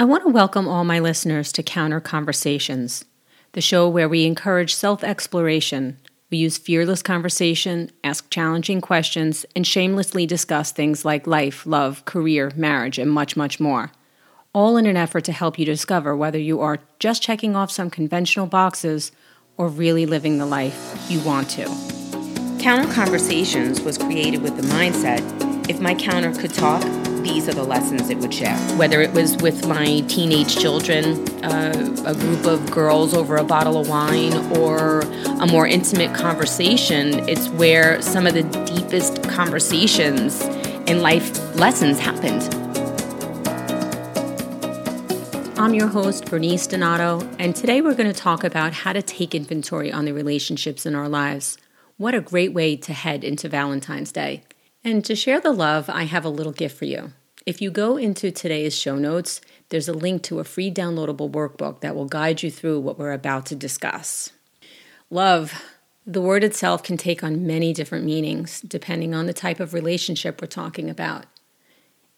I want to welcome all my listeners to Counter Conversations, the show where we encourage self exploration. We use fearless conversation, ask challenging questions, and shamelessly discuss things like life, love, career, marriage, and much, much more. All in an effort to help you discover whether you are just checking off some conventional boxes or really living the life you want to. Counter Conversations was created with the mindset if my counter could talk, these are the lessons it would share. Whether it was with my teenage children, uh, a group of girls over a bottle of wine, or a more intimate conversation, it's where some of the deepest conversations and life lessons happened. I'm your host, Bernice Donato, and today we're going to talk about how to take inventory on the relationships in our lives. What a great way to head into Valentine's Day. And to share the love, I have a little gift for you. If you go into today's show notes, there's a link to a free downloadable workbook that will guide you through what we're about to discuss. Love. The word itself can take on many different meanings depending on the type of relationship we're talking about.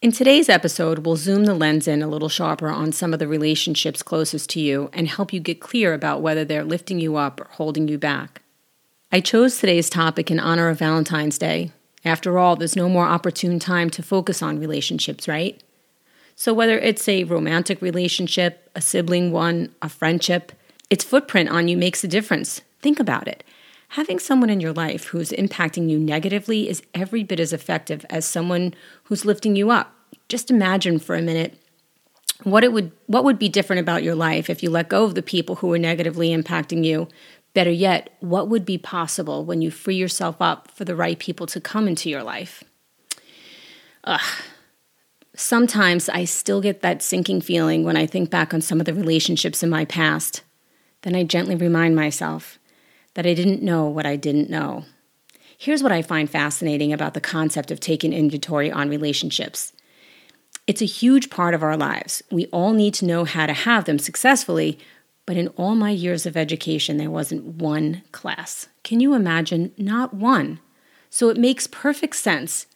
In today's episode, we'll zoom the lens in a little sharper on some of the relationships closest to you and help you get clear about whether they're lifting you up or holding you back. I chose today's topic in honor of Valentine's Day, after all, there's no more opportune time to focus on relationships, right? So, whether it's a romantic relationship, a sibling one, a friendship, its footprint on you makes a difference. Think about it. Having someone in your life who's impacting you negatively is every bit as effective as someone who's lifting you up. Just imagine for a minute what it would what would be different about your life if you let go of the people who are negatively impacting you Better yet, what would be possible when you free yourself up for the right people to come into your life? Ugh. Sometimes I still get that sinking feeling when I think back on some of the relationships in my past. Then I gently remind myself that I didn't know what I didn't know. Here's what I find fascinating about the concept of taking inventory on relationships. It's a huge part of our lives. We all need to know how to have them successfully, but in all my years of education, there wasn't one class. Can you imagine? Not one. So it makes perfect sense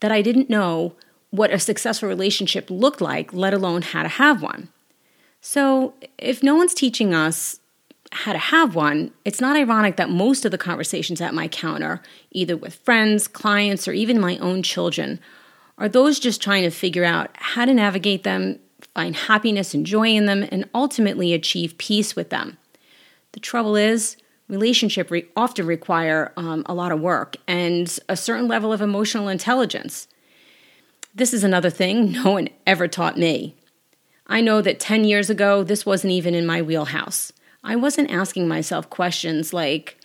that I didn't know what a successful relationship looked like, let alone how to have one. So if no one's teaching us how to have one, it's not ironic that most of the conversations at my counter, either with friends, clients, or even my own children, are those just trying to figure out how to navigate them find happiness and joy in them, and ultimately achieve peace with them. The trouble is, relationships re- often require um, a lot of work and a certain level of emotional intelligence. This is another thing no one ever taught me. I know that 10 years ago, this wasn't even in my wheelhouse. I wasn't asking myself questions like,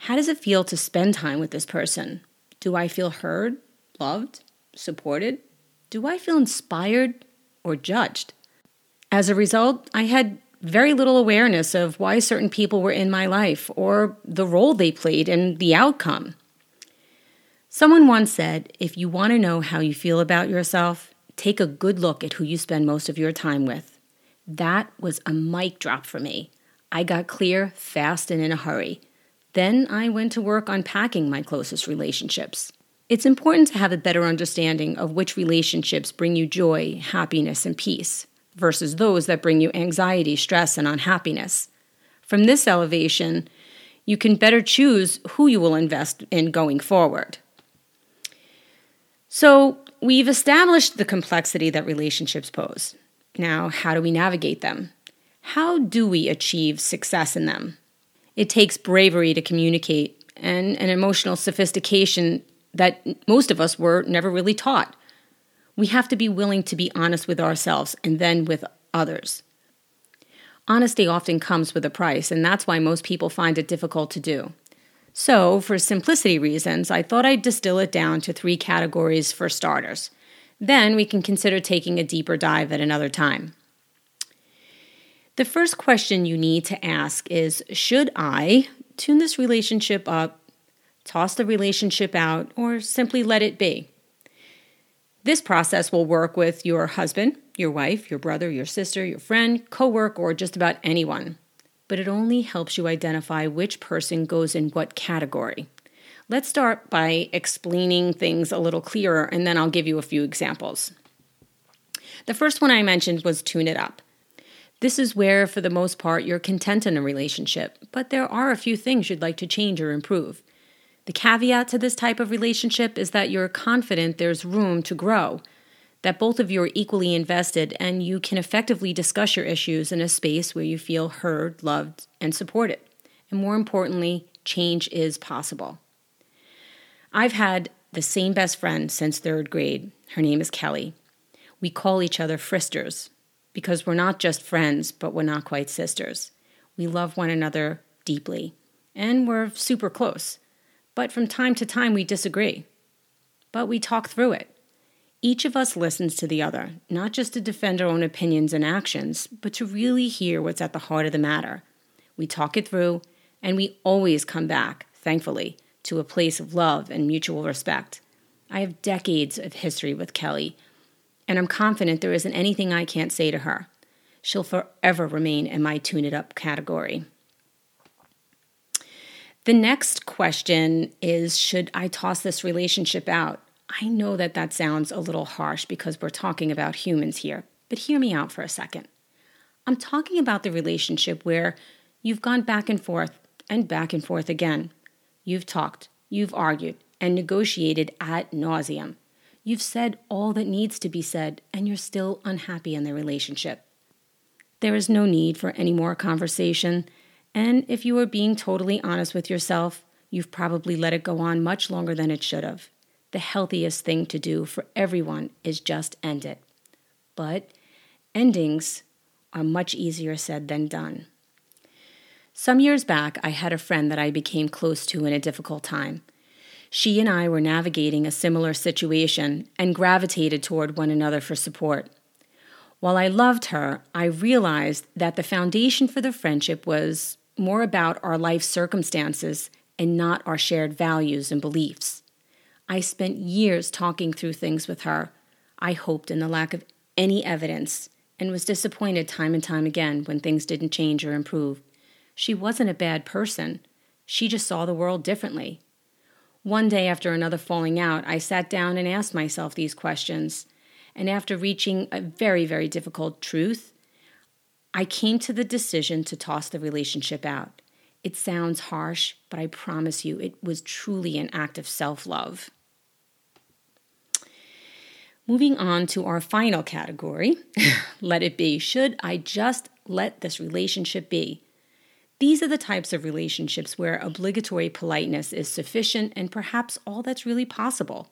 how does it feel to spend time with this person? Do I feel heard, loved, supported? Do I feel inspired, or judged. As a result, I had very little awareness of why certain people were in my life or the role they played in the outcome. Someone once said if you want to know how you feel about yourself, take a good look at who you spend most of your time with. That was a mic drop for me. I got clear fast and in a hurry. Then I went to work unpacking my closest relationships. It's important to have a better understanding of which relationships bring you joy, happiness, and peace versus those that bring you anxiety, stress, and unhappiness. From this elevation, you can better choose who you will invest in going forward. So, we've established the complexity that relationships pose. Now, how do we navigate them? How do we achieve success in them? It takes bravery to communicate and an emotional sophistication that most of us were never really taught. We have to be willing to be honest with ourselves and then with others. Honesty often comes with a price, and that's why most people find it difficult to do. So, for simplicity reasons, I thought I'd distill it down to three categories for starters. Then we can consider taking a deeper dive at another time. The first question you need to ask is Should I tune this relationship up toss the relationship out, or simply let it be. This process will work with your husband, your wife, your brother, your sister, your friend, coworker, or just about anyone. But it only helps you identify which person goes in what category. Let's start by explaining things a little clearer, and then I'll give you a few examples. The first one I mentioned was tune it up. This is where, for the most part, you're content in a relationship, but there are a few things you'd like to change or improve. The caveat to this type of relationship is that you're confident there's room to grow, that both of you are equally invested, and you can effectively discuss your issues in a space where you feel heard, loved, and supported. And more importantly, change is possible. I've had the same best friend since third grade. Her name is Kelly. We call each other Fristers because we're not just friends, but we're not quite sisters. We love one another deeply, and we're super close. But from time to time, we disagree. But we talk through it. Each of us listens to the other, not just to defend our own opinions and actions, but to really hear what's at the heart of the matter. We talk it through, and we always come back, thankfully, to a place of love and mutual respect. I have decades of history with Kelly, and I'm confident there isn't anything I can't say to her. She'll forever remain in my tune it up category. The next question is Should I toss this relationship out? I know that that sounds a little harsh because we're talking about humans here, but hear me out for a second. I'm talking about the relationship where you've gone back and forth and back and forth again. You've talked, you've argued, and negotiated ad nauseum. You've said all that needs to be said, and you're still unhappy in the relationship. There is no need for any more conversation, and if you are being totally honest with yourself, you've probably let it go on much longer than it should have. The healthiest thing to do for everyone is just end it. But endings are much easier said than done. Some years back, I had a friend that I became close to in a difficult time. She and I were navigating a similar situation and gravitated toward one another for support. While I loved her, I realized that the foundation for the friendship was more about our life circumstances and not our shared values and beliefs. I spent years talking through things with her. I hoped in the lack of any evidence and was disappointed time and time again when things didn't change or improve. She wasn't a bad person, she just saw the world differently. One day after another falling out, I sat down and asked myself these questions. And after reaching a very, very difficult truth, I came to the decision to toss the relationship out. It sounds harsh, but I promise you, it was truly an act of self love. Moving on to our final category let it be. Should I just let this relationship be? These are the types of relationships where obligatory politeness is sufficient and perhaps all that's really possible.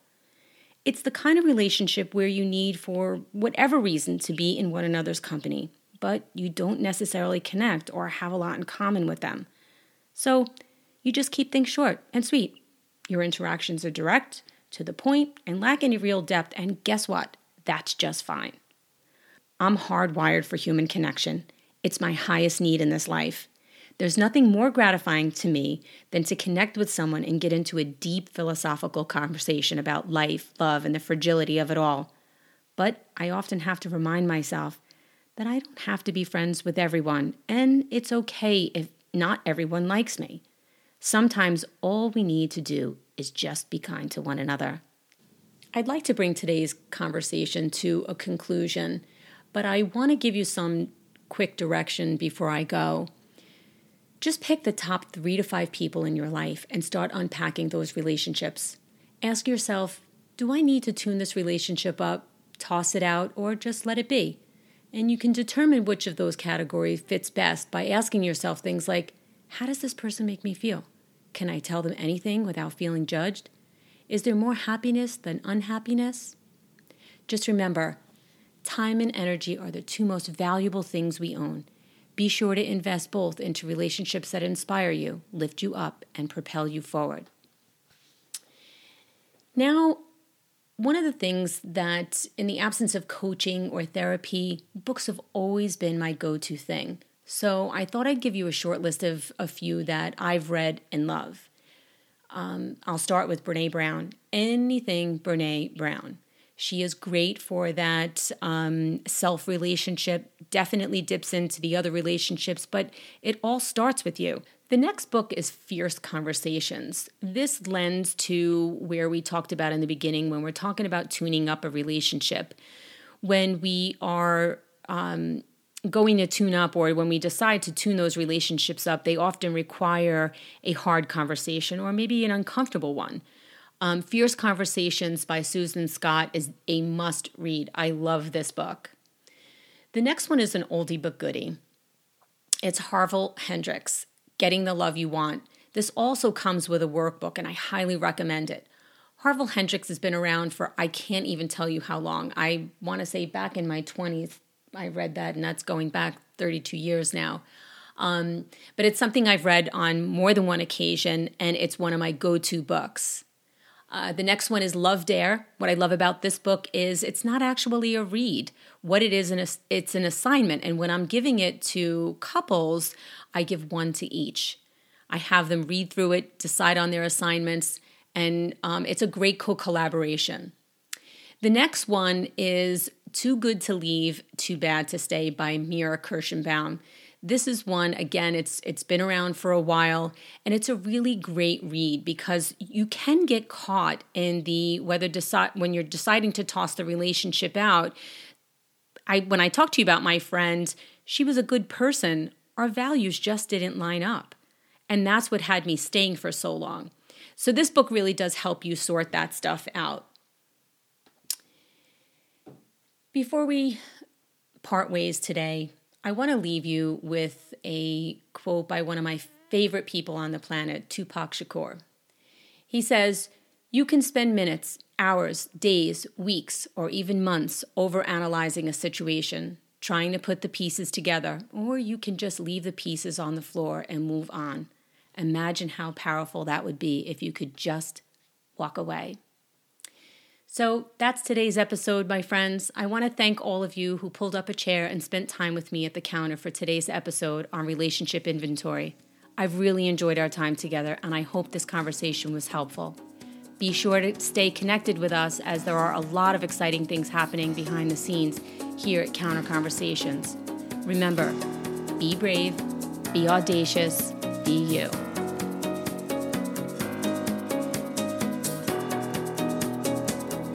It's the kind of relationship where you need, for whatever reason, to be in one another's company, but you don't necessarily connect or have a lot in common with them. So you just keep things short and sweet. Your interactions are direct, to the point, and lack any real depth, and guess what? That's just fine. I'm hardwired for human connection. It's my highest need in this life. There's nothing more gratifying to me than to connect with someone and get into a deep philosophical conversation about life, love, and the fragility of it all. But I often have to remind myself that I don't have to be friends with everyone, and it's okay if not everyone likes me. Sometimes all we need to do is just be kind to one another. I'd like to bring today's conversation to a conclusion, but I want to give you some quick direction before I go. Just pick the top three to five people in your life and start unpacking those relationships. Ask yourself do I need to tune this relationship up, toss it out, or just let it be? And you can determine which of those categories fits best by asking yourself things like How does this person make me feel? Can I tell them anything without feeling judged? Is there more happiness than unhappiness? Just remember, time and energy are the two most valuable things we own. Be sure to invest both into relationships that inspire you, lift you up, and propel you forward. Now, one of the things that, in the absence of coaching or therapy, books have always been my go to thing. So I thought I'd give you a short list of a few that I've read and love. Um, I'll start with Brené Brown. Anything Brené Brown. She is great for that um, self relationship, definitely dips into the other relationships, but it all starts with you. The next book is Fierce Conversations. This lends to where we talked about in the beginning when we're talking about tuning up a relationship. when we are um, going to tune up or when we decide to tune those relationships up, they often require a hard conversation or maybe an uncomfortable one. Um, Fierce Conversations by Susan Scott is a must read. I love this book. The next one is an oldie but goodie. It's Harville Hendrix, Getting the Love You Want. This also comes with a workbook, and I highly recommend it. Harville Hendrix has been around for I can't even tell you how long. I want to say back in my 20s, I read that, and that's going back 32 years now. Um, but it's something I've read on more than one occasion, and it's one of my go to books. Uh, the next one is Love Dare. What I love about this book is it's not actually a read. What it is, it's an assignment. And when I'm giving it to couples, I give one to each. I have them read through it, decide on their assignments, and um, it's a great co collaboration. The next one is Too Good to Leave, Too Bad to Stay by Mira Kirshenbaum. This is one again it's it's been around for a while and it's a really great read because you can get caught in the whether decide when you're deciding to toss the relationship out. I when I talked to you about my friend, she was a good person. Our values just didn't line up. And that's what had me staying for so long. So this book really does help you sort that stuff out. Before we part ways today, I want to leave you with a quote by one of my favorite people on the planet, Tupac Shakur. He says, You can spend minutes, hours, days, weeks, or even months over analyzing a situation, trying to put the pieces together, or you can just leave the pieces on the floor and move on. Imagine how powerful that would be if you could just walk away. So that's today's episode, my friends. I want to thank all of you who pulled up a chair and spent time with me at the counter for today's episode on relationship inventory. I've really enjoyed our time together, and I hope this conversation was helpful. Be sure to stay connected with us as there are a lot of exciting things happening behind the scenes here at Counter Conversations. Remember, be brave, be audacious, be you.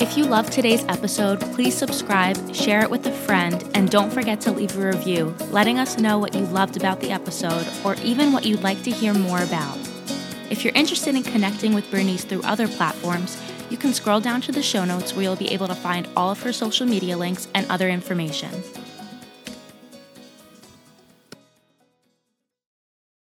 If you loved today's episode, please subscribe, share it with a friend, and don't forget to leave a review, letting us know what you loved about the episode or even what you'd like to hear more about. If you're interested in connecting with Bernice through other platforms, you can scroll down to the show notes where you'll be able to find all of her social media links and other information.